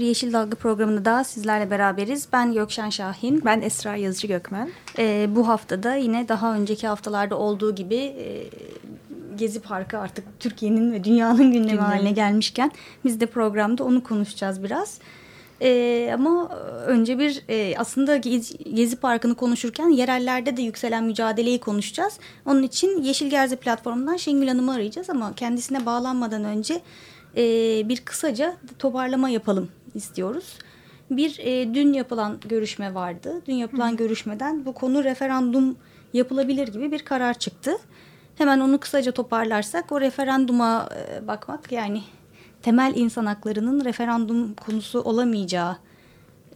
bir Yeşil Dalga programında daha sizlerle beraberiz. Ben Gökşen Şahin. Ben Esra Yazıcı Gökmen. Ee, bu haftada yine daha önceki haftalarda olduğu gibi e, Gezi Parkı artık Türkiye'nin ve dünyanın gündemi Gündem. haline gelmişken biz de programda onu konuşacağız biraz. Ee, ama önce bir e, aslında Gezi, Gezi Parkı'nı konuşurken yerellerde de yükselen mücadeleyi konuşacağız. Onun için Yeşil Gerze platformundan Şengül Hanım'ı arayacağız ama kendisine bağlanmadan önce e, bir kısaca toparlama yapalım istiyoruz. Bir e, dün yapılan görüşme vardı. Dün yapılan Hı. görüşmeden bu konu referandum yapılabilir gibi bir karar çıktı. Hemen onu kısaca toparlarsak o referanduma e, bakmak yani temel insan haklarının referandum konusu olamayacağı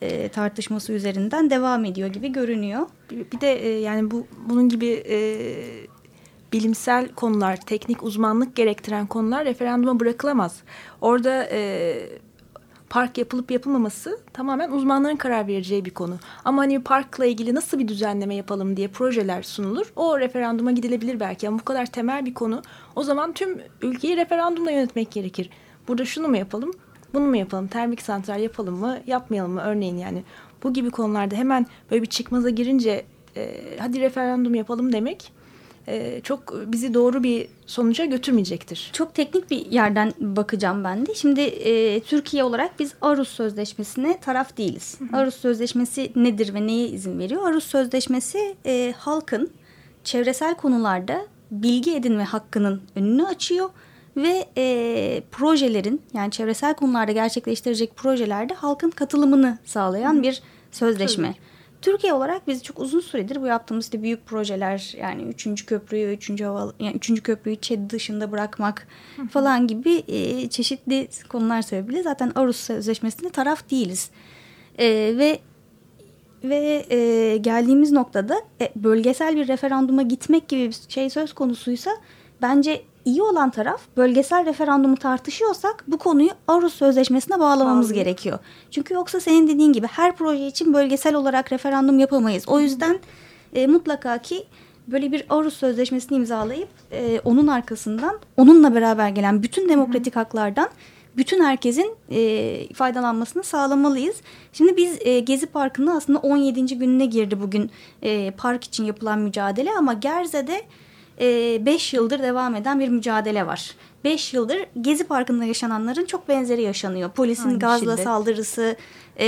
e, tartışması üzerinden devam ediyor gibi görünüyor. Bir de e, yani bu bunun gibi e, bilimsel konular, teknik uzmanlık gerektiren konular referanduma bırakılamaz. Orada e, park yapılıp yapılmaması tamamen uzmanların karar vereceği bir konu. Ama hani parkla ilgili nasıl bir düzenleme yapalım diye projeler sunulur. O referanduma gidilebilir belki ama bu kadar temel bir konu. O zaman tüm ülkeyi referandumla yönetmek gerekir. Burada şunu mu yapalım, bunu mu yapalım, termik santral yapalım mı, yapmayalım mı örneğin yani. Bu gibi konularda hemen böyle bir çıkmaza girince e, hadi referandum yapalım demek e, çok bizi doğru bir sonuca götürmeyecektir. Çok teknik bir yerden bakacağım ben de. Şimdi e, Türkiye olarak biz Arus Sözleşmesi'ne taraf değiliz. Hı hı. Arus Sözleşmesi nedir ve neye izin veriyor? Arus Sözleşmesi e, halkın çevresel konularda bilgi edinme hakkının önünü açıyor ve e, projelerin yani çevresel konularda gerçekleştirecek projelerde halkın katılımını sağlayan bir sözleşme. Tabii. Türkiye olarak biz çok uzun süredir bu yaptığımız işte büyük projeler yani üçüncü köprüyü, üçüncü hava, yani üçüncü köprüyü ÇED dışında bırakmak falan gibi e, çeşitli konular sebebiyle zaten Arus Sözleşmesi'nde taraf değiliz. E, ve ve e, geldiğimiz noktada e, bölgesel bir referanduma gitmek gibi bir şey söz konusuysa bence iyi olan taraf bölgesel referandumu tartışıyorsak bu konuyu Avrus Sözleşmesi'ne bağlamamız Anladım. gerekiyor. Çünkü yoksa senin dediğin gibi her proje için bölgesel olarak referandum yapamayız. O yüzden e, mutlaka ki böyle bir Avrus Sözleşmesi'ni imzalayıp e, onun arkasından onunla beraber gelen bütün demokratik Hı. haklardan bütün herkesin e, faydalanmasını sağlamalıyız. Şimdi biz e, Gezi Parkı'nın aslında 17. gününe girdi bugün e, park için yapılan mücadele ama Gerze'de 5 e, yıldır devam eden bir mücadele var. 5 yıldır Gezi Parkı'nda yaşananların çok benzeri yaşanıyor. Polisin Aynı gazla şiddet. saldırısı, e,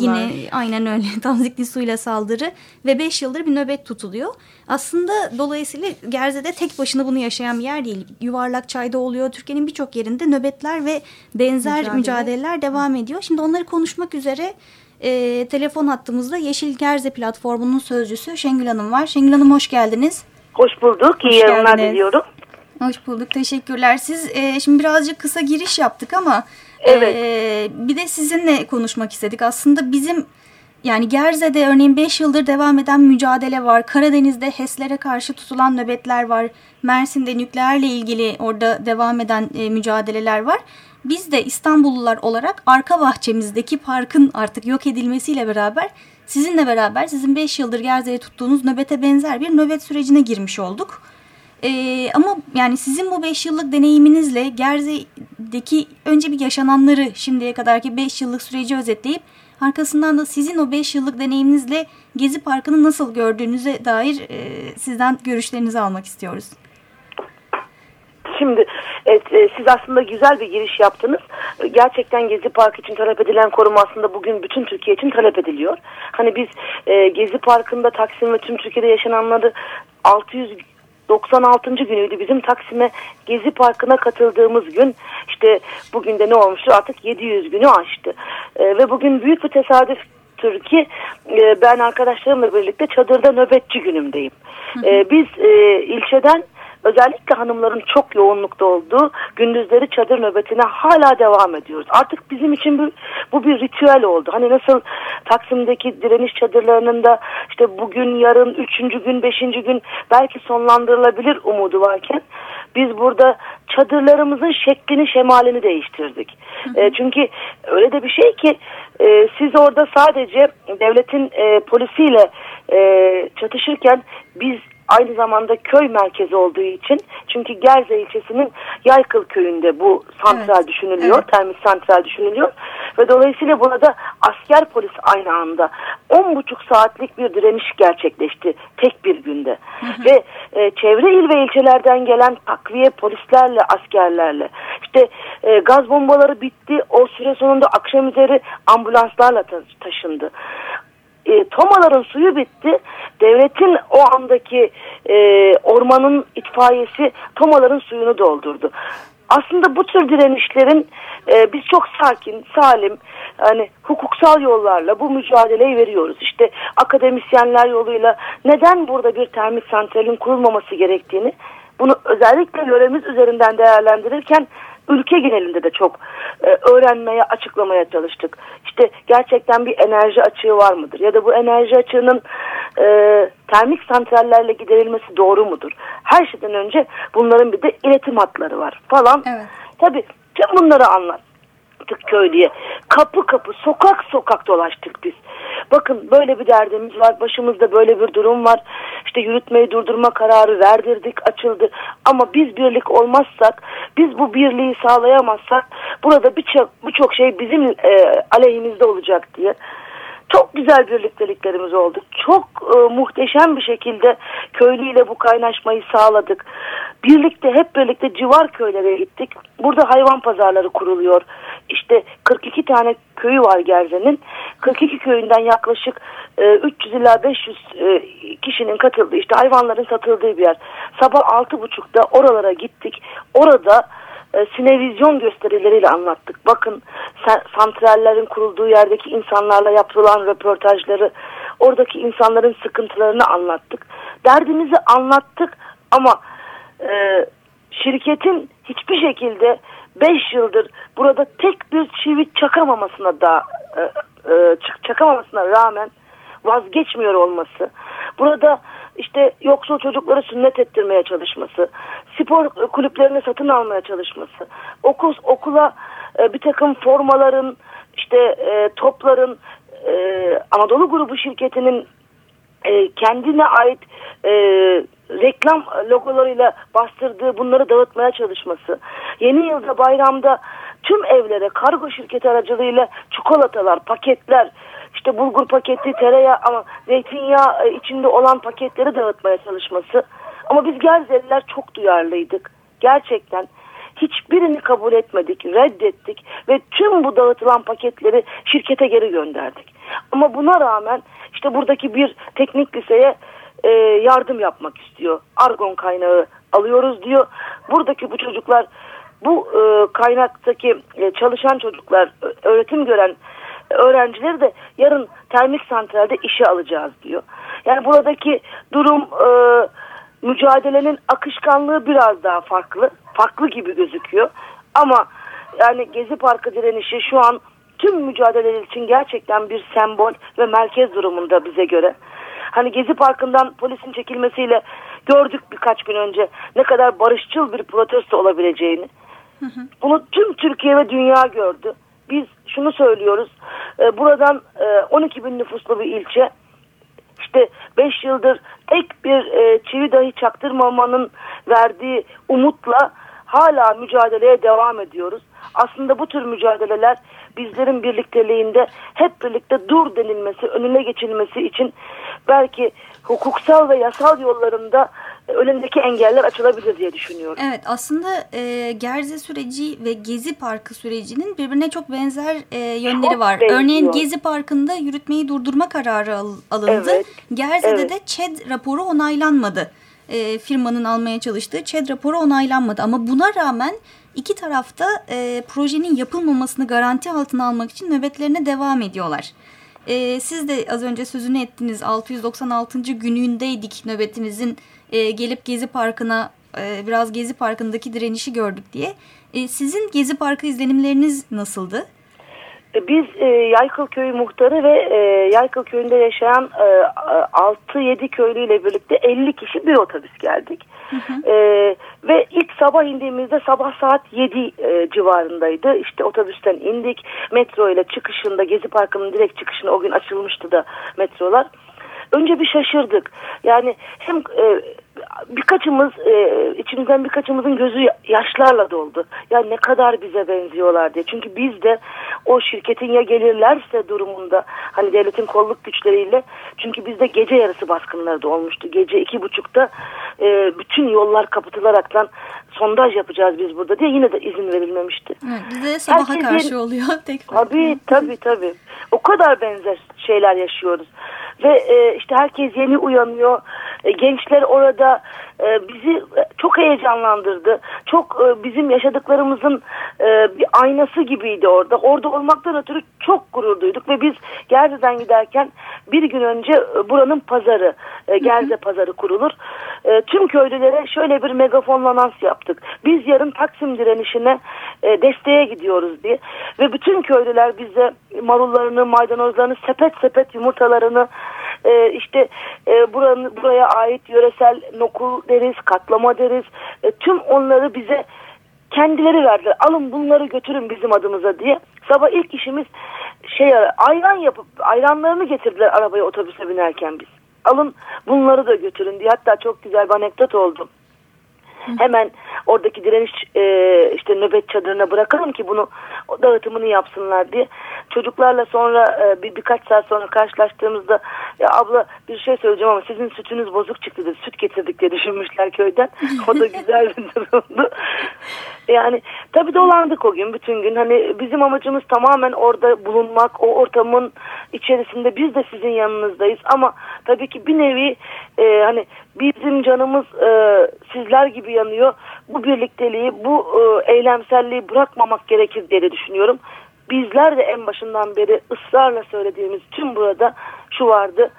yine aynen öyle tanzikli suyla saldırı ve 5 yıldır bir nöbet tutuluyor. Aslında dolayısıyla Gerze'de tek başına bunu yaşayan bir yer değil. Yuvarlak Çay'da oluyor. Türkiye'nin birçok yerinde nöbetler ve benzer Mücadele. mücadeleler devam ediyor. Şimdi onları konuşmak üzere e, telefon hattımızda Yeşil Gerze platformunun sözcüsü Şengül Hanım var. Şengül Hanım hoş geldiniz. Hoş bulduk. İyi Hoş yayınlar diliyorum. Hoş bulduk. Teşekkürler. Siz e, şimdi birazcık kısa giriş yaptık ama evet. e, bir de sizinle konuşmak istedik. Aslında bizim yani Gerze'de örneğin 5 yıldır devam eden mücadele var. Karadeniz'de HES'lere karşı tutulan nöbetler var. Mersin'de nükleerle ilgili orada devam eden e, mücadeleler var. Biz de İstanbullular olarak arka bahçemizdeki parkın artık yok edilmesiyle beraber sizinle beraber sizin 5 yıldır Gerze'ye tuttuğunuz nöbete benzer bir nöbet sürecine girmiş olduk. Ee, ama yani sizin bu 5 yıllık deneyiminizle Gerze'deki önce bir yaşananları şimdiye kadarki 5 yıllık süreci özetleyip arkasından da sizin o 5 yıllık deneyiminizle Gezi Parkı'nı nasıl gördüğünüze dair e, sizden görüşlerinizi almak istiyoruz. Şimdi evet, siz aslında güzel bir giriş yaptınız. Gerçekten Gezi Parkı için talep edilen koruma aslında bugün bütün Türkiye için talep ediliyor. Hani biz e, Gezi Parkı'nda Taksim ve tüm Türkiye'de yaşananları 600 96. günüydü bizim Taksim'e Gezi Parkı'na katıldığımız gün. İşte bugün de ne olmuştu artık 700 günü aştı. E, ve bugün büyük bir tesadüf ki e, ben arkadaşlarımla birlikte çadırda nöbetçi günümdeyim. E, biz e, ilçeden özellikle hanımların çok yoğunlukta olduğu gündüzleri çadır nöbetine hala devam ediyoruz. Artık bizim için bu, bu bir ritüel oldu. Hani nasıl Taksim'deki direniş çadırlarının da işte bugün, yarın, üçüncü gün, beşinci gün belki sonlandırılabilir umudu varken biz burada çadırlarımızın şeklini, şemalini değiştirdik. E, çünkü öyle de bir şey ki e, siz orada sadece devletin e, polisiyle e, çatışırken biz aynı zamanda köy merkezi olduğu için. Çünkü Gerze ilçesinin Yaykıl köyünde bu santral Evet. düşünülüyor, Evet. termik santral düşünülüyor. Ve dolayısıyla burada asker polis aynı anda 10,5 saatlik bir direniş gerçekleşti tek bir günde. Ve e, çevre il ve ilçelerden gelen takviye polislerle askerlerle. İşte e, gaz bombaları bitti. O süre sonunda akşam üzeri ambulanslarla ta- taşındı e, tomaların suyu bitti. Devletin o andaki e, ormanın itfaiyesi tomaların suyunu doldurdu. Aslında bu tür direnişlerin e, biz çok sakin, salim, hani hukuksal yollarla bu mücadeleyi veriyoruz. İşte akademisyenler yoluyla neden burada bir termik santralin kurulmaması gerektiğini bunu özellikle yöremiz üzerinden değerlendirirken ülke genelinde de çok e, öğrenmeye, açıklamaya çalıştık. İşte gerçekten bir enerji açığı var mıdır? Ya da bu enerji açığının e, termik santrallerle giderilmesi doğru mudur? Her şeyden önce bunların bir de iletim hatları var falan. Evet. Tabii tüm bunları anlattık köylüye. Kapı kapı, sokak sokak dolaştık biz. Bakın böyle bir derdimiz var, başımızda böyle bir durum var. İşte yürütmeyi durdurma kararı verdirdik, açıldı. Ama biz birlik olmazsak, biz bu birliği sağlayamazsak burada birçok birçok şey bizim e, aleyhimizde olacak diye. Çok güzel birlikteliklerimiz oldu. Çok e, muhteşem bir şekilde köylüyle bu kaynaşmayı sağladık. Birlikte hep birlikte civar köylere gittik. Burada hayvan pazarları kuruluyor. İşte 42 tane köyü var Gerze'nin. 42 köyünden yaklaşık e, 300 ila 500 e, kişinin katıldığı işte hayvanların satıldığı bir yer. Sabah 6.30'da oralara gittik. Orada e, sinevizyon gösterileriyle anlattık. Bakın santrallerin kurulduğu yerdeki insanlarla yapılan röportajları, oradaki insanların sıkıntılarını anlattık. Derdimizi anlattık ama e, şirketin hiçbir şekilde 5 yıldır burada tek bir çivi çakamamasına da e, e, çak- çakamamasına rağmen vazgeçmiyor olması. Burada işte yoksul çocukları sünnet ettirmeye çalışması, spor kulüplerini satın almaya çalışması, okul okula e, bir takım formaların, işte e, topların e, Anadolu Grubu şirketinin e, kendine ait e, reklam logolarıyla bastırdığı bunları dağıtmaya çalışması. Yeni yılda bayramda tüm evlere kargo şirketi aracılığıyla çikolatalar, paketler, işte bulgur paketi, tereyağı ama zeytinyağı e, içinde olan paketleri dağıtmaya çalışması. Ama biz Gerzeliler çok duyarlıydık. Gerçekten hiçbirini kabul etmedik, reddettik ve tüm bu dağıtılan paketleri şirkete geri gönderdik. Ama buna rağmen işte buradaki bir teknik liseye e, yardım yapmak istiyor. Argon kaynağı alıyoruz diyor. Buradaki bu çocuklar bu e, kaynaktaki e, çalışan çocuklar, öğretim gören öğrencileri de yarın termik santralde işe alacağız diyor. Yani buradaki durum e, mücadelenin akışkanlığı biraz daha farklı. Farklı gibi gözüküyor. Ama yani Gezi Parkı direnişi şu an tüm mücadeleler için gerçekten bir sembol ve merkez durumunda bize göre. Hani Gezi Parkı'ndan polisin çekilmesiyle gördük birkaç gün önce ne kadar barışçıl bir protesto olabileceğini. Bunu tüm Türkiye ve dünya gördü. Biz şunu söylüyoruz. e, buradan e, 12 bin nüfuslu bir ilçe işte 5 yıldır tek bir e, çivi dahi çaktırmamanın verdiği umutla hala mücadeleye devam ediyoruz. Aslında bu tür mücadeleler bizlerin birlikteliğinde hep birlikte dur denilmesi, önüne geçilmesi için belki hukuksal ve yasal yollarında önündeki engeller açılabilir diye düşünüyorum. Evet aslında e, Gerze süreci ve Gezi Parkı sürecinin birbirine çok benzer e, yönleri Çok var. benziyor. Örneğin Gezi Parkı'nda yürütmeyi durdurma kararı al- alındı. Evet, Gerze'de evet. de ÇED raporu onaylanmadı. E, firmanın almaya çalıştığı ÇED raporu onaylanmadı. Ama buna rağmen iki tarafta e, projenin yapılmamasını garanti altına almak için nöbetlerine devam ediyorlar. e, siz de az önce sözünü ettiniz 696. günündeydik nöbetimizin e, gelip Gezi Parkı'na e, biraz Gezi Parkı'ndaki direnişi gördük diye. E, sizin Gezi Parkı izlenimleriniz nasıldı? Biz e, Yaykıl Köyü muhtarı ve e, Yaykıl Köyü'nde yaşayan e, 6-7 köylüyle birlikte 50 kişi bir otobüs geldik. Hı hı. E, ve ilk sabah indiğimizde sabah saat 7 e, civarındaydı. İşte otobüsten indik. Metro ile çıkışında Gezi Parkı'nın direkt çıkışında o gün açılmıştı da metrolar. Önce bir şaşırdık. Yani hem e, birkaçımız e, içimizden birkaçımızın gözü yaşlarla doldu. Ya ne kadar bize benziyorlar diye. Çünkü biz de o şirketin ya gelirlerse durumunda hani devletin kolluk güçleriyle çünkü bizde gece yarısı baskınları da olmuştu. Gece iki buçukta e, bütün yollar kapatılaraktan sondaj yapacağız biz burada diye yine de izin verilmemişti. Evet, bize sabaha Herkesin, karşı oluyor. Tek tabii tabii tabii. O kadar benzer şeyler yaşıyoruz. Ve e, işte herkes yeni uyanıyor. E, gençler orada e, bizi çok heyecanlandırdı. Çok e, bizim yaşadıklarımızın e, bir aynası gibiydi orada. Orada olmaktan ötürü çok gurur duyduk ve biz Gerze'den giderken bir gün önce buranın pazarı, e, Gerze pazarı kurulur. E, tüm köylülere şöyle bir megafonla anons yaptık. Biz yarın Taksim direnişine e, desteğe gidiyoruz diye. Ve bütün köylüler bize marullarını, maydanozlarını, sepet sepet yumurtalarını, e, işte e, buranın, buraya ait yöresel nokul deriz, katlama deriz. E, tüm onları bize kendileri verdiler. Alın bunları götürün bizim adımıza diye. Sabah ilk işimiz şey ayran yapıp ayranlarını getirdiler arabaya otobüse binerken biz. Alın bunları da götürün diye. Hatta çok güzel bir anekdot oldu. Hemen oradaki direniş e, işte nöbet çadırına bırakalım ki bunu dağıtımını yapsınlar diye. Çocuklarla sonra e, bir birkaç saat sonra karşılaştığımızda ya abla bir şey söyleyeceğim ama sizin sütünüz bozuk çıktı dedi. Süt getirdik diye düşünmüşler köyden. O da güzel bir durumdu. Yani tabii dolandık o gün bütün gün. Hani bizim amacımız tamamen orada bulunmak, o ortamın içerisinde biz de sizin yanınızdayız. Ama tabii ki bir nevi e, hani bizim canımız e, sizler gibi yanıyor. Bu birlikteliği, bu e, eylemselliği bırakmamak gerekir diye düşünüyorum. Bizler de en başından beri ısrarla söylediğimiz tüm burada şu vardı.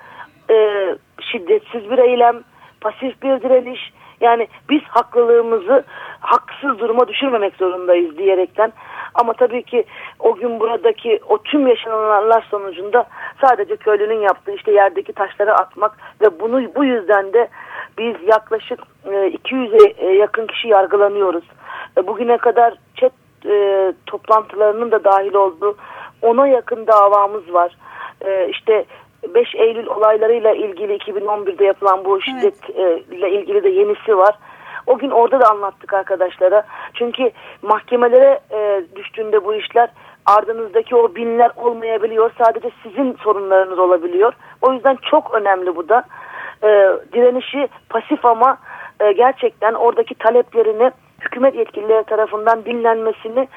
E, şiddetsiz bir eylem, pasif bir direniş. Yani biz haklılığımızı haksız duruma düşürmemek zorundayız diyerekten. Ama tabii ki o gün buradaki o tüm yaşananlar sonucunda sadece köylünün yaptığı işte yerdeki taşları atmak ve bunu bu yüzden de biz yaklaşık 200'e e, yakın kişi yargılanıyoruz. E, bugüne kadar chat e, toplantılarının da dahil olduğu ona yakın davamız var. İşte 5 Eylül olaylarıyla ilgili 2011'de yapılan bu şiddetle evet. ilgili de yenisi var. O gün orada da anlattık arkadaşlara. Çünkü mahkemelere e, düştüğünde bu işler ardınızdaki o binler olmayabiliyor. Sadece sizin sorunlarınız olabiliyor. O yüzden çok önemli bu da. E, direnişi pasif ama e, gerçekten oradaki taleplerini hükümet yetkilileri tarafından dinlenmesini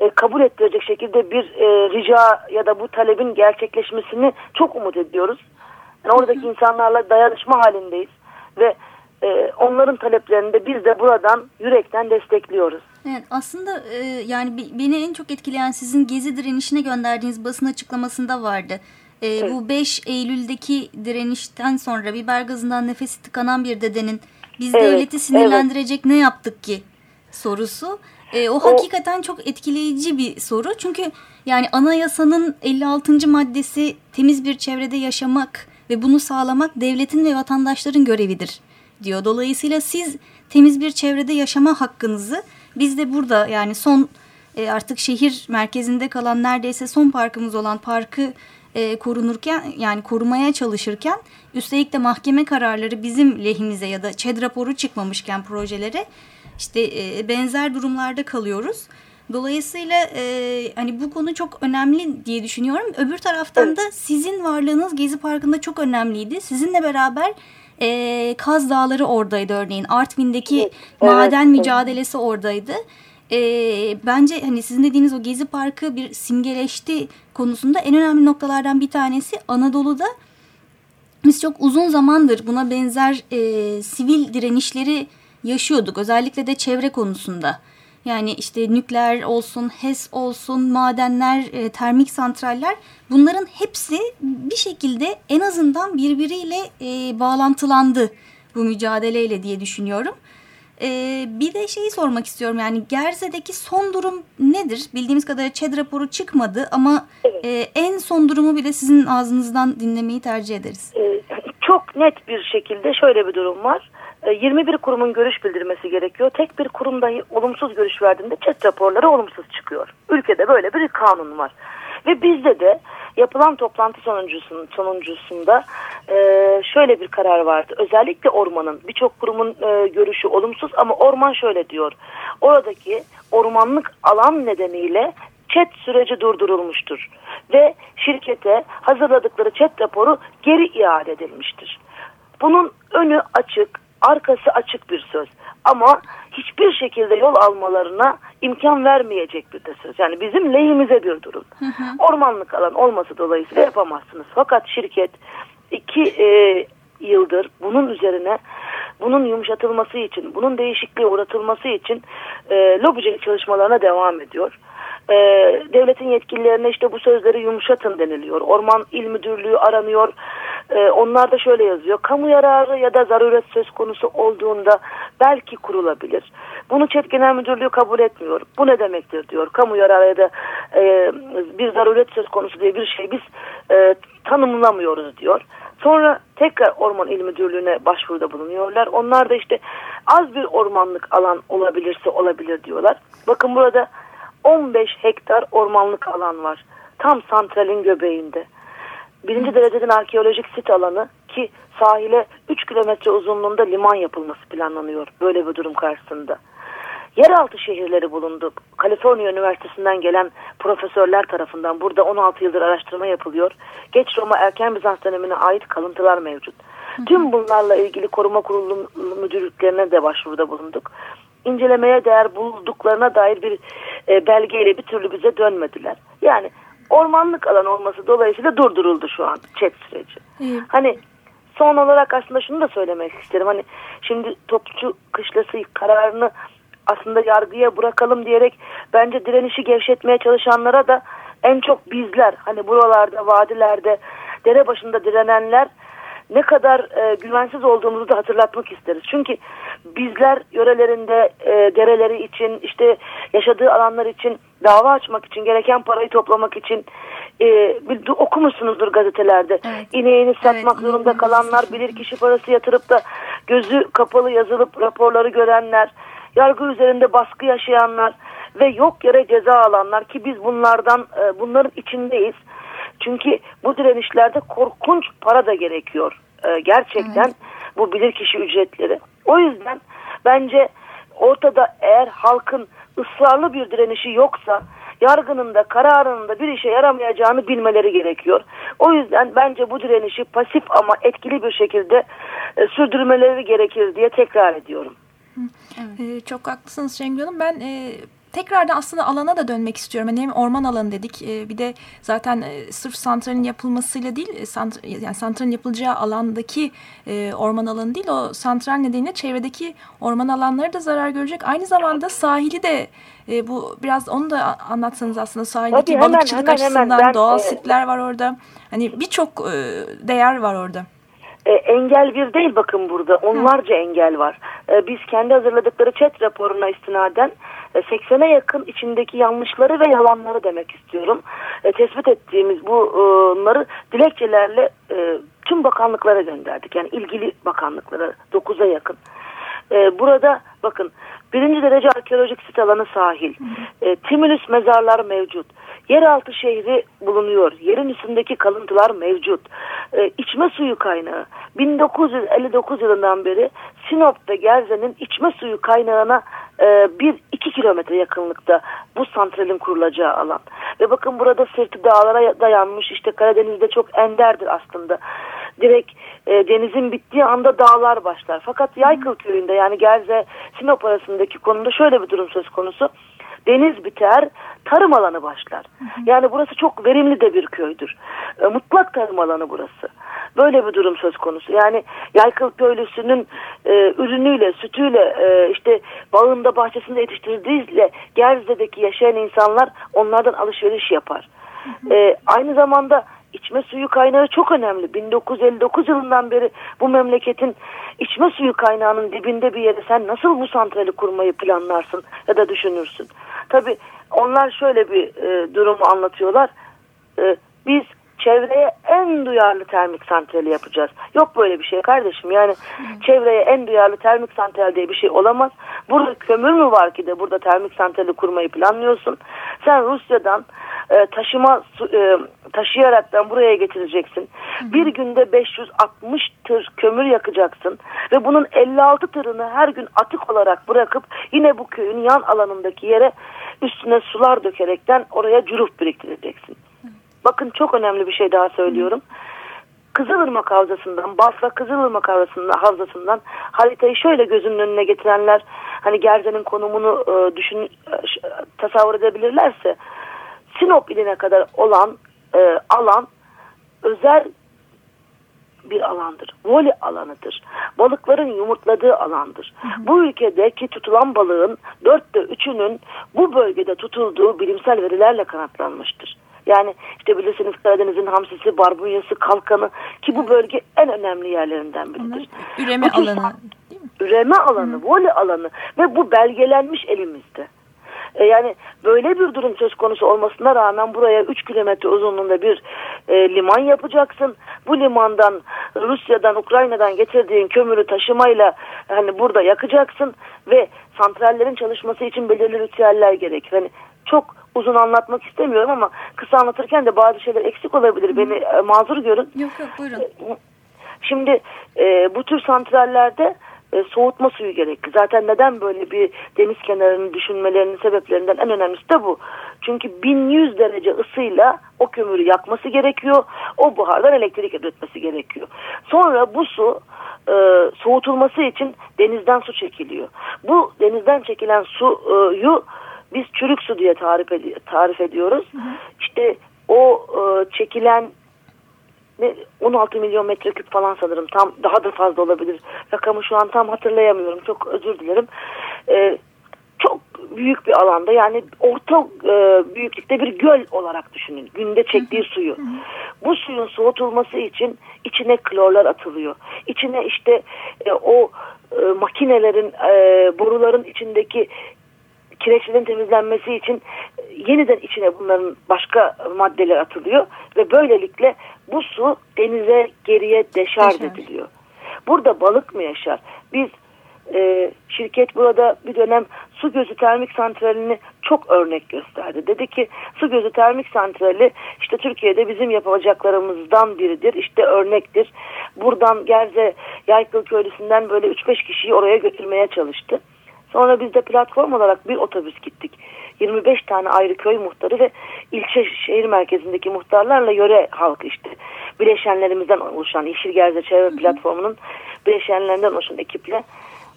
e, kabul ettirecek şekilde bir e, rica ya da bu talebin gerçekleşmesini çok umut ediyoruz. Yani oradaki insanlarla dayanışma halindeyiz ve e, onların taleplerini de biz de buradan yürekten destekliyoruz. Evet aslında e, yani beni en çok etkileyen sizin gezi direnişine gönderdiğiniz basın açıklamasında vardı. E, evet. Bu 5 Eylül'deki direnişten sonra biber gazından nefesi tıkanan bir dedenin biz evet, devleti sinirlendirecek evet. ne yaptık ki sorusu. E, o, o hakikaten çok etkileyici bir soru. Çünkü yani anayasanın 56. maddesi temiz bir çevrede yaşamak ve bunu sağlamak devletin ve vatandaşların görevidir diyor. Dolayısıyla siz temiz bir çevrede yaşama hakkınızı biz de burada yani son e, artık şehir merkezinde kalan neredeyse son parkımız olan parkı e, korunurken yani korumaya çalışırken üstelik de mahkeme kararları bizim lehimize ya da ÇED raporu çıkmamışken projelere işte e, benzer durumlarda kalıyoruz. Dolayısıyla e, hani bu konu çok önemli diye düşünüyorum. Öbür taraftan da sizin varlığınız Gezi Parkı'nda çok önemliydi. Sizinle beraber e, Kaz Dağları oradaydı örneğin. Artvin'deki evet, maden evet. mücadelesi oradaydı. E, bence hani sizin dediğiniz o Gezi Parkı bir simgeleşti konusunda en önemli noktalardan bir tanesi Anadolu'da biz çok uzun zamandır buna benzer e, sivil direnişleri yaşıyorduk. Özellikle de çevre konusunda. Yani işte nükleer olsun, HES olsun, madenler, e, termik santraller bunların hepsi bir şekilde en azından birbiriyle e, bağlantılandı bu mücadeleyle diye düşünüyorum. Ee, bir de şeyi sormak istiyorum yani Gerze'deki son durum nedir? Bildiğimiz kadarıyla ÇED raporu çıkmadı ama Evet. e, en son durumu bile sizin ağzınızdan dinlemeyi tercih ederiz. Ee, çok net bir şekilde şöyle bir durum var. Ee, 21 kurumun görüş bildirmesi gerekiyor. Tek bir kurum dahi olumsuz görüş verdiğinde chat raporları olumsuz çıkıyor. Ülkede böyle bir kanun var. Ve bizde de yapılan toplantı sonuncusun, sonuncusunda e, şöyle bir karar vardı. Özellikle ormanın birçok kurumun e, görüşü olumsuz ama orman şöyle diyor. Oradaki ormanlık alan nedeniyle chat süreci durdurulmuştur ve şirkete hazırladıkları chat raporu geri iade edilmiştir. Bunun önü açık, arkası açık bir söz. Ama hiçbir şekilde yol almalarına imkan vermeyecek bir de söz. Yani bizim lehimize bir durum. Ormanlık alan olması dolayısıyla yapamazsınız. Fakat şirket iki e, yıldır bunun üzerine bunun yumuşatılması için, bunun değişikliğe uğratılması için e, lobicilik çalışmalarına devam ediyor. E, devletin yetkililerine işte bu sözleri yumuşatın deniliyor. Orman İl Müdürlüğü aranıyor. E, onlar da şöyle yazıyor. Kamu yararı ya da zaruret söz konusu olduğunda belki kurulabilir. Bunu ÇED Genel Müdürlüğü kabul etmiyor. Bu ne demektir diyor. Kamu yararı ya da e, bir zaruret söz konusu diye bir şey biz e, tanımlamıyoruz diyor. Sonra tekrar Orman İl Müdürlüğü'ne başvuruda bulunuyorlar. Onlar da işte az bir ormanlık alan olabilirse olabilir diyorlar. Bakın burada 15 hektar ormanlık alan var. Tam santralin göbeğinde. Birinci dereceden arkeolojik sit alanı ki sahile 3 kilometre uzunluğunda liman yapılması planlanıyor böyle bir durum karşısında. Yeraltı şehirleri bulundu. Kaliforniya Üniversitesi'nden gelen profesörler tarafından burada 16 yıldır araştırma yapılıyor. Geç Roma erken Bizans dönemine ait kalıntılar mevcut. Tüm bunlarla ilgili koruma kurulu müdürlüklerine de başvuruda bulunduk. İncelemeye değer bulduklarına dair bir e, belgeyle bir türlü bize dönmediler. Yani ormanlık alan olması dolayısıyla durduruldu şu an chat süreci. Evet. Hani son olarak aslında şunu da söylemek isterim. Hani şimdi topçu kışlası kararını aslında yargıya bırakalım diyerek bence direnişi gevşetmeye çalışanlara da en çok bizler hani buralarda vadilerde dere başında direnenler ne kadar e, güvensiz olduğumuzu da hatırlatmak isteriz. Çünkü bizler yörelerinde e, dereleri için işte yaşadığı alanlar için dava açmak için gereken parayı toplamak için e, bir, okumuşsunuzdur gazetelerde. Evet. İneğini satmak Evet, zorunda kalanlar bilir kişi parası yatırıp da gözü kapalı yazılıp raporları görenler yargı üzerinde baskı yaşayanlar ve yok yere ceza alanlar ki biz bunlardan e, bunların içindeyiz. Çünkü bu direnişlerde korkunç para da gerekiyor. E, gerçekten bu bilirkişi ücretleri. O yüzden bence ortada eğer halkın ısrarlı bir direnişi yoksa yargının da kararının da bir işe yaramayacağını bilmeleri gerekiyor. O yüzden bence bu direnişi pasif ama etkili bir şekilde e, sürdürmeleri gerekir diye tekrar ediyorum. Ee, çok haklısınız Şengül Hanım. Ben e, tekrardan aslında alana da dönmek istiyorum. Hani hem orman alanı dedik. e, bir de zaten e, sırf santralin yapılmasıyla değil, e, sant yani santralin yapılacağı alandaki e, orman alanı değil, o santral nedeniyle çevredeki orman alanları da zarar görecek. Aynı zamanda sahili de e, bu biraz onu da anlatsanız aslında sahildeki Tabii, hemen, balıkçılık hemen, hemen. açısından Ben, doğal e, sitler var orada. Hani birçok e, değer var orada. E, engel bir değil bakın burada. Onlarca engel var. E, biz kendi hazırladıkları chat raporuna istinaden 80'e yakın içindeki yanlışları ve yalanları demek istiyorum. E, tespit ettiğimiz bu, e, bunları dilekçelerle e, tüm bakanlıklara gönderdik. Yani ilgili bakanlıklara 9'a yakın. E, burada bakın birinci derece arkeolojik sit alanı sahil. E, Timülüs mezarlar mevcut. Yeraltı şehri bulunuyor. Yerin üstündeki kalıntılar mevcut. E, içme suyu kaynağı. 1959 yılından beri Sinop ve Gerze'nin içme suyu kaynağına e, bir iki kilometre yakınlıkta bu santralin kurulacağı alan. Ve bakın burada sırtı dağlara dayanmış işte Karadeniz'de çok enderdir aslında. Direkt e, denizin bittiği anda dağlar başlar. Fakat Yaykıl köyünde yani Gerze Sinop arasındaki konuda şöyle bir durum söz konusu. Deniz biter, tarım alanı başlar. Yani burası çok verimli de bir köydür. E, mutlak tarım alanı burası. Böyle bir durum söz konusu. Yani Yaykıl köylüsünün e, ürünüyle, sütüyle, e, işte bağında bahçesinde yetiştirdiğiyle Gerze'deki yaşayan insanlar onlardan alışveriş yapar. E, aynı zamanda içme suyu kaynağı çok önemli. 1959 yılından beri bu memleketin içme suyu kaynağının dibinde bir yere sen nasıl bu santrali kurmayı planlarsın ya da düşünürsün? Tabii onlar şöyle bir e, durumu anlatıyorlar. E, biz çevreye en duyarlı termik santrali yapacağız. Yok böyle bir şey kardeşim. Yani çevreye en duyarlı termik santral diye bir şey olamaz. Burada kömür mü var ki de burada termik santrali kurmayı planlıyorsun? Sen Rusya'dan e, taşıma e, taşıyaraktan buraya getireceksin. Bir günde 560 tır kömür yakacaksın ve bunun 56 tırını her gün atık olarak bırakıp yine bu köyün yan alanındaki yere üstüne sular dökerekten oraya cüruf biriktireceksin. Bakın çok önemli bir şey daha söylüyorum. Kızılırmak Havzası'ndan, Basra Kızılırmak Havzası'ndan, Havzası'ndan haritayı şöyle gözünün önüne getirenler hani Gerze'nin konumunu e, düşün e, tasavvur edebilirlerse Sinop iline kadar olan e, alan özel bir alandır. Voli alanıdır. Balıkların yumurtladığı alandır. Hı hı. Bu ülkedeki tutulan balığın dörtte üçünün bu bölgede tutulduğu bilimsel verilerle kanatlanmıştır. Yani işte bilirsiniz Karadeniz'in hamsisi, barbunyası, kalkanı ki bu bölge en önemli yerlerinden biridir. Üreme bu alanı. Üreme alanı, Hı. voli alanı ve bu belgelenmiş elimizde. E, yani böyle bir durum söz konusu olmasına rağmen buraya 3 kilometre uzunluğunda bir e, liman yapacaksın. Bu limandan Rusya'dan, Ukrayna'dan getirdiğin kömürü taşımayla hani burada yakacaksın ve santrallerin çalışması için belirli ritüeller gerekir. Hani çok uzun anlatmak istemiyorum ama kısa anlatırken de bazı şeyler eksik olabilir. Beni e, mazur görün. Yok yok buyurun. Şimdi e, bu tür santrallerde e, soğutma suyu gerekli. Zaten neden böyle bir deniz kenarını düşünmelerinin sebeplerinden en önemlisi de bu. Çünkü 1100 derece ısıyla o kömürü yakması gerekiyor. O buhardan elektrik üretmesi gerekiyor. Sonra bu su e, soğutulması için denizden su çekiliyor. Bu denizden çekilen suyu biz çürük su diye tarif, ed tarif ediyoruz. Hı hı. İşte o e, çekilen 16 milyon metreküp falan sanırım. Tam daha da fazla olabilir. Rakamı şu an tam hatırlayamıyorum. Çok özür dilerim. Ee, çok büyük bir alanda yani orta e, büyüklükte bir göl olarak düşünün. Günde çektiği suyu. Bu suyun soğutulması için içine klorlar atılıyor. İçine işte e, o e, makinelerin e, boruların içindeki kireçlerin temizlenmesi için yeniden içine bunların başka maddeler atılıyor ve böylelikle bu su denize geriye deşarj Deşar. ediliyor. Burada balık mı yaşar? Biz e, şirket burada bir dönem su gözü termik santralini çok örnek gösterdi. Dedi ki su gözü termik santrali işte Türkiye'de bizim yapacaklarımızdan biridir. İşte örnektir. Buradan Gerze Yaykıl Köylüsü'nden böyle 3-5 kişiyi oraya götürmeye çalıştı. Sonra biz de platform olarak bir otobüs gittik. 25 tane ayrı köy muhtarı ve ilçe şehir merkezindeki muhtarlarla yöre halkı işte bileşenlerimizden oluşan Yeşil Gerze Çevre Platformu'nun bileşenlerinden oluşan ekiple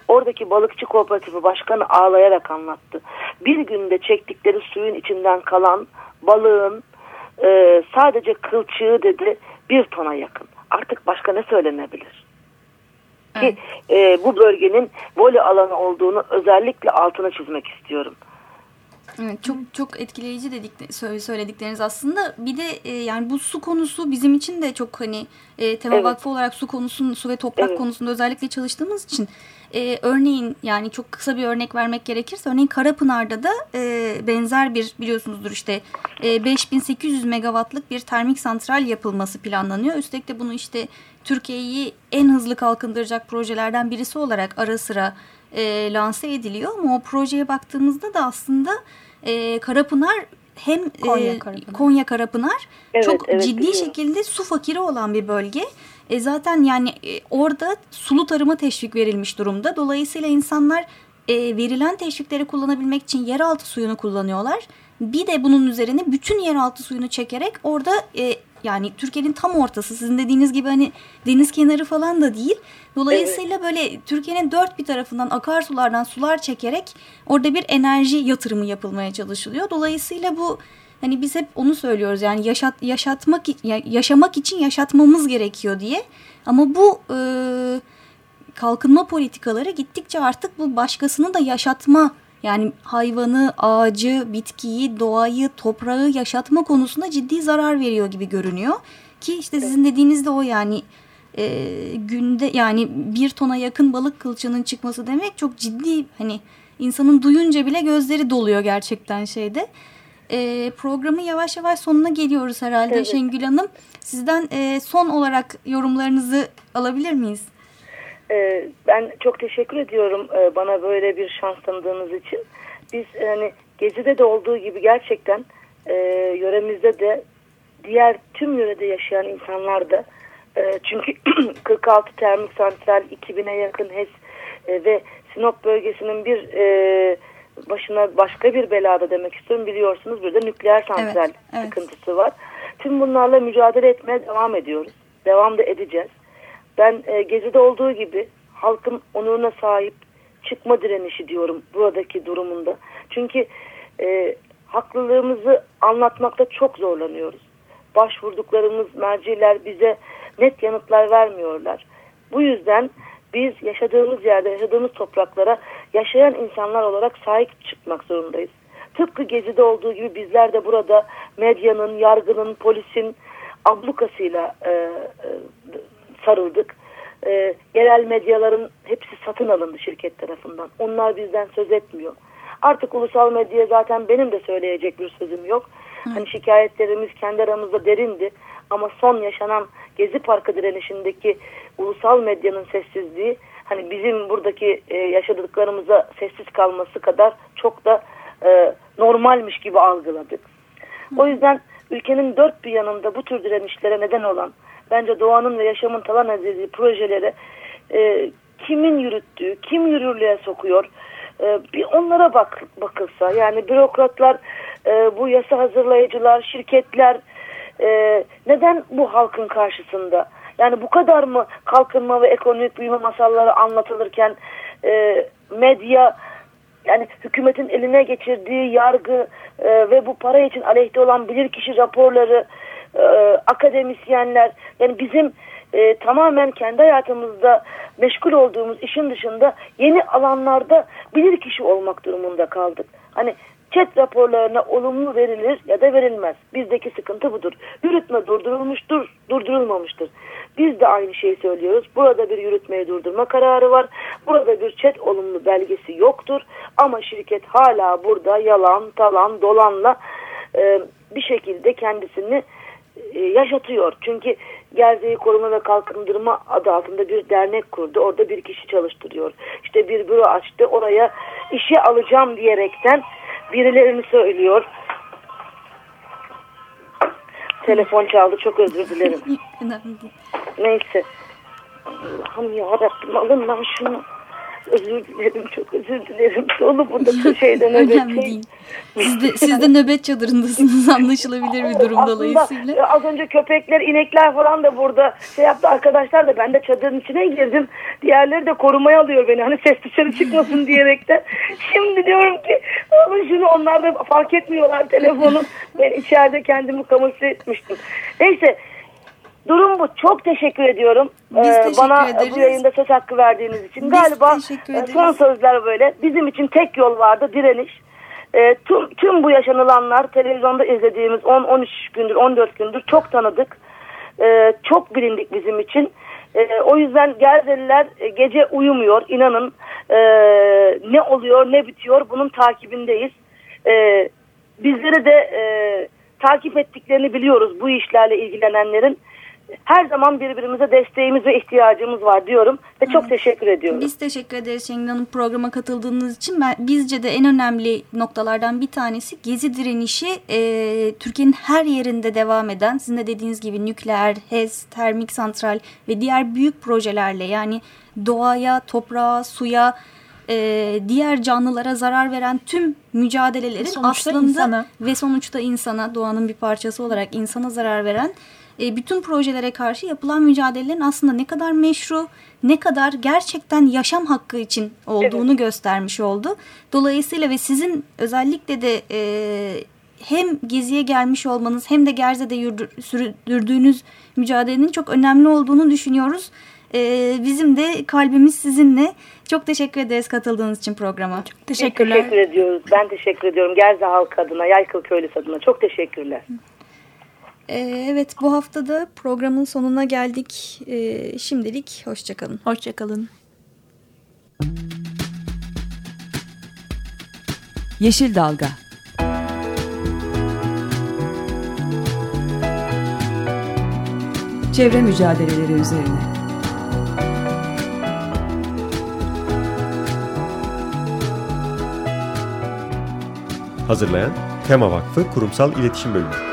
oradaki balıkçı kooperatifi başkanı ağlayarak anlattı. Bir günde çektikleri suyun içinden kalan balığın e, sadece kılçığı dedi bir tona yakın. Artık başka ne söylenebilir? Ki e, bu bölgenin voli alanı olduğunu özellikle altına çizmek istiyorum. Evet, çok çok etkileyici dedik söyledikleriniz aslında. Bir de e, yani bu su konusu bizim için de çok hani e, Tema evet. Vakfı olarak su konusunun su ve toprak evet. konusunda özellikle çalıştığımız için e, örneğin yani çok kısa bir örnek vermek gerekirse örneğin Karapınar'da da e, benzer bir biliyorsunuzdur işte e, 5800 megawattlık bir termik santral yapılması planlanıyor. Üstelik de bunu işte Türkiye'yi en hızlı kalkındıracak projelerden birisi olarak ara sıra e, lanse ediliyor. Ama o projeye baktığımızda da aslında e, Karapınar hem Konya e, Karapınar, Konya Karapınar evet, çok evet, ciddi biliyorum. şekilde su fakiri olan bir bölge. E zaten yani e, orada sulu tarıma teşvik verilmiş durumda. Dolayısıyla insanlar e, verilen teşvikleri kullanabilmek için yeraltı suyunu kullanıyorlar. Bir de bunun üzerine bütün yeraltı suyunu çekerek orada e, yani Türkiye'nin tam ortası sizin dediğiniz gibi hani deniz kenarı falan da değil. Dolayısıyla evet. böyle Türkiye'nin dört bir tarafından akarsulardan sular çekerek orada bir enerji yatırımı yapılmaya çalışılıyor. Dolayısıyla bu Hani biz hep onu söylüyoruz yani yaşat, yaşatmak yaşamak için yaşatmamız gerekiyor diye. Ama bu e, kalkınma politikaları gittikçe artık bu başkasını da yaşatma yani hayvanı, ağacı, bitkiyi, doğayı, toprağı yaşatma konusunda ciddi zarar veriyor gibi görünüyor. Ki işte sizin dediğiniz de o yani e, günde yani bir tona yakın balık kılçığının çıkması demek çok ciddi hani insanın duyunca bile gözleri doluyor gerçekten şeyde. E, programı yavaş yavaş sonuna geliyoruz herhalde evet. Şengül Hanım. Sizden e, son olarak yorumlarınızı alabilir miyiz? E, ben çok teşekkür ediyorum e, bana böyle bir şans tanıdığınız için. Biz hani Gezi'de de olduğu gibi gerçekten e, yöremizde de diğer tüm yörede yaşayan insanlar da e, çünkü 46 termik santral 2000'e yakın HES e, ve Sinop bölgesinin bir e, başına başka bir belada demek istiyorum biliyorsunuz burada nükleer santral evet, evet. sıkıntısı var. Tüm bunlarla mücadele etmeye devam ediyoruz. Devam da edeceğiz. Ben e, Gezi'de olduğu gibi halkın onuruna sahip çıkma direnişi diyorum buradaki durumunda. Çünkü e, haklılığımızı anlatmakta çok zorlanıyoruz. Başvurduklarımız merciler bize net yanıtlar vermiyorlar. Bu yüzden biz yaşadığımız yerde, yaşadığımız topraklara yaşayan insanlar olarak sahip çıkmak zorundayız. Tıpkı Gezi'de olduğu gibi bizler de burada medyanın, yargının, polisin ablukasıyla e, e, sarıldık. E, yerel medyaların hepsi satın alındı şirket tarafından. Onlar bizden söz etmiyor. Artık ulusal medyaya zaten benim de söyleyecek bir sözüm yok. Hı. Hani şikayetlerimiz kendi aramızda derindi. Ama son yaşanan Gezi Parkı direnişindeki ulusal medyanın sessizliği hani bizim buradaki e, yaşadıklarımıza sessiz kalması kadar çok da e, normalmiş gibi algıladık. O yüzden ülkenin dört bir yanında bu tür direnişlere neden olan bence doğanın ve yaşamın talan edildiği projelere e, kimin yürüttüğü, kim yürürlüğe sokuyor e, bir onlara bak bakılsa yani bürokratlar, e, bu yasa hazırlayıcılar, şirketler e, neden bu halkın karşısında? Yani bu kadar mı kalkınma ve ekonomik büyüme masalları anlatılırken e, medya yani hükümetin eline geçirdiği yargı e, ve bu para için aleyhte olan bilirkişi raporları, e, akademisyenler yani bizim e, tamamen kendi hayatımızda meşgul olduğumuz işin dışında yeni alanlarda bilirkişi olmak durumunda kaldık. Hani Chat raporlarına olumlu verilir ya da verilmez. Bizdeki sıkıntı budur. Yürütme durdurulmuştur, durdurulmamıştır. Biz de aynı şeyi söylüyoruz. Burada bir yürütmeyi durdurma kararı var. Burada bir chat olumlu belgesi yoktur. Ama şirket hala burada yalan, talan, dolanla e, bir şekilde kendisini yaşatıyor. Çünkü Gerzeyi Koruma ve Kalkındırma adı altında bir dernek kurdu. Orada bir kişi çalıştırıyor. İşte bir büro açtı. Oraya işe alacağım diyerekten birilerini söylüyor. Telefon çaldı çok özür dilerim. Neyse. Allah'ım yarabbim alın lan şunu. Özür dilerim çok özür dilerim. Dolu burada şeyden Önemli değil. Siz de, siz de nöbet çadırındasınız anlaşılabilir bir durum Aslında, dolayısıyla. Az önce köpekler, inekler falan da burada şey yaptı arkadaşlar da ben de çadırın içine girdim. Diğerleri de korumaya alıyor beni hani ses dışarı çıkmasın diyerekten. Şimdi diyorum ki alın şunu onlar da fark etmiyorlar telefonu. Ben içeride kendimi kamufle etmiştim. Neyse Durum bu. Çok teşekkür ediyorum. Biz ee, teşekkür bana ederiz. bu yayında söz hakkı verdiğiniz için. Biz Galiba e, son sözler böyle. Bizim için tek yol vardı direniş. E, tüm, tüm bu yaşanılanlar televizyonda izlediğimiz 10-13 gündür 14 gündür çok tanıdık. E, çok bilindik bizim için. E, o yüzden Gerzeliler e, gece uyumuyor. İnanın e, ne oluyor ne bitiyor bunun takibindeyiz. E, bizleri de e, takip ettiklerini biliyoruz bu işlerle ilgilenenlerin her zaman birbirimize desteğimiz ve ihtiyacımız var diyorum ve çok teşekkür ediyorum. Biz teşekkür ederiz Şengül Hanım programa katıldığınız için. Ben, bizce de en önemli noktalardan bir tanesi gezi direnişi e, Türkiye'nin her yerinde devam eden sizin de dediğiniz gibi nükleer, HES, termik santral ve diğer büyük projelerle yani doğaya, toprağa, suya e, diğer canlılara zarar veren tüm mücadelelerin aslında insana. ve sonuçta insana doğanın bir parçası olarak insana zarar veren e, bütün projelere karşı yapılan mücadelelerin aslında ne kadar meşru, ne kadar gerçekten yaşam hakkı için olduğunu evet. göstermiş oldu. Dolayısıyla ve sizin özellikle de e, hem geziye gelmiş olmanız hem de Gerze'de sürdürdüğünüz mücadelenin çok önemli olduğunu düşünüyoruz. E, bizim de kalbimiz sizinle. Çok teşekkür ederiz katıldığınız için programa. Çok teşekkürler. Teşekkür ediyoruz. Ben teşekkür ediyorum. Gerze halkı adına, Yaykıl Köylüsü adına. Çok teşekkürler. Ee, evet bu haftada programın sonuna geldik. Ee, şimdilik hoşçakalın. Hoşçakalın. Yeşil Dalga Çevre mücadeleleri üzerine Hazırlayan Tema Vakfı Kurumsal İletişim Bölümü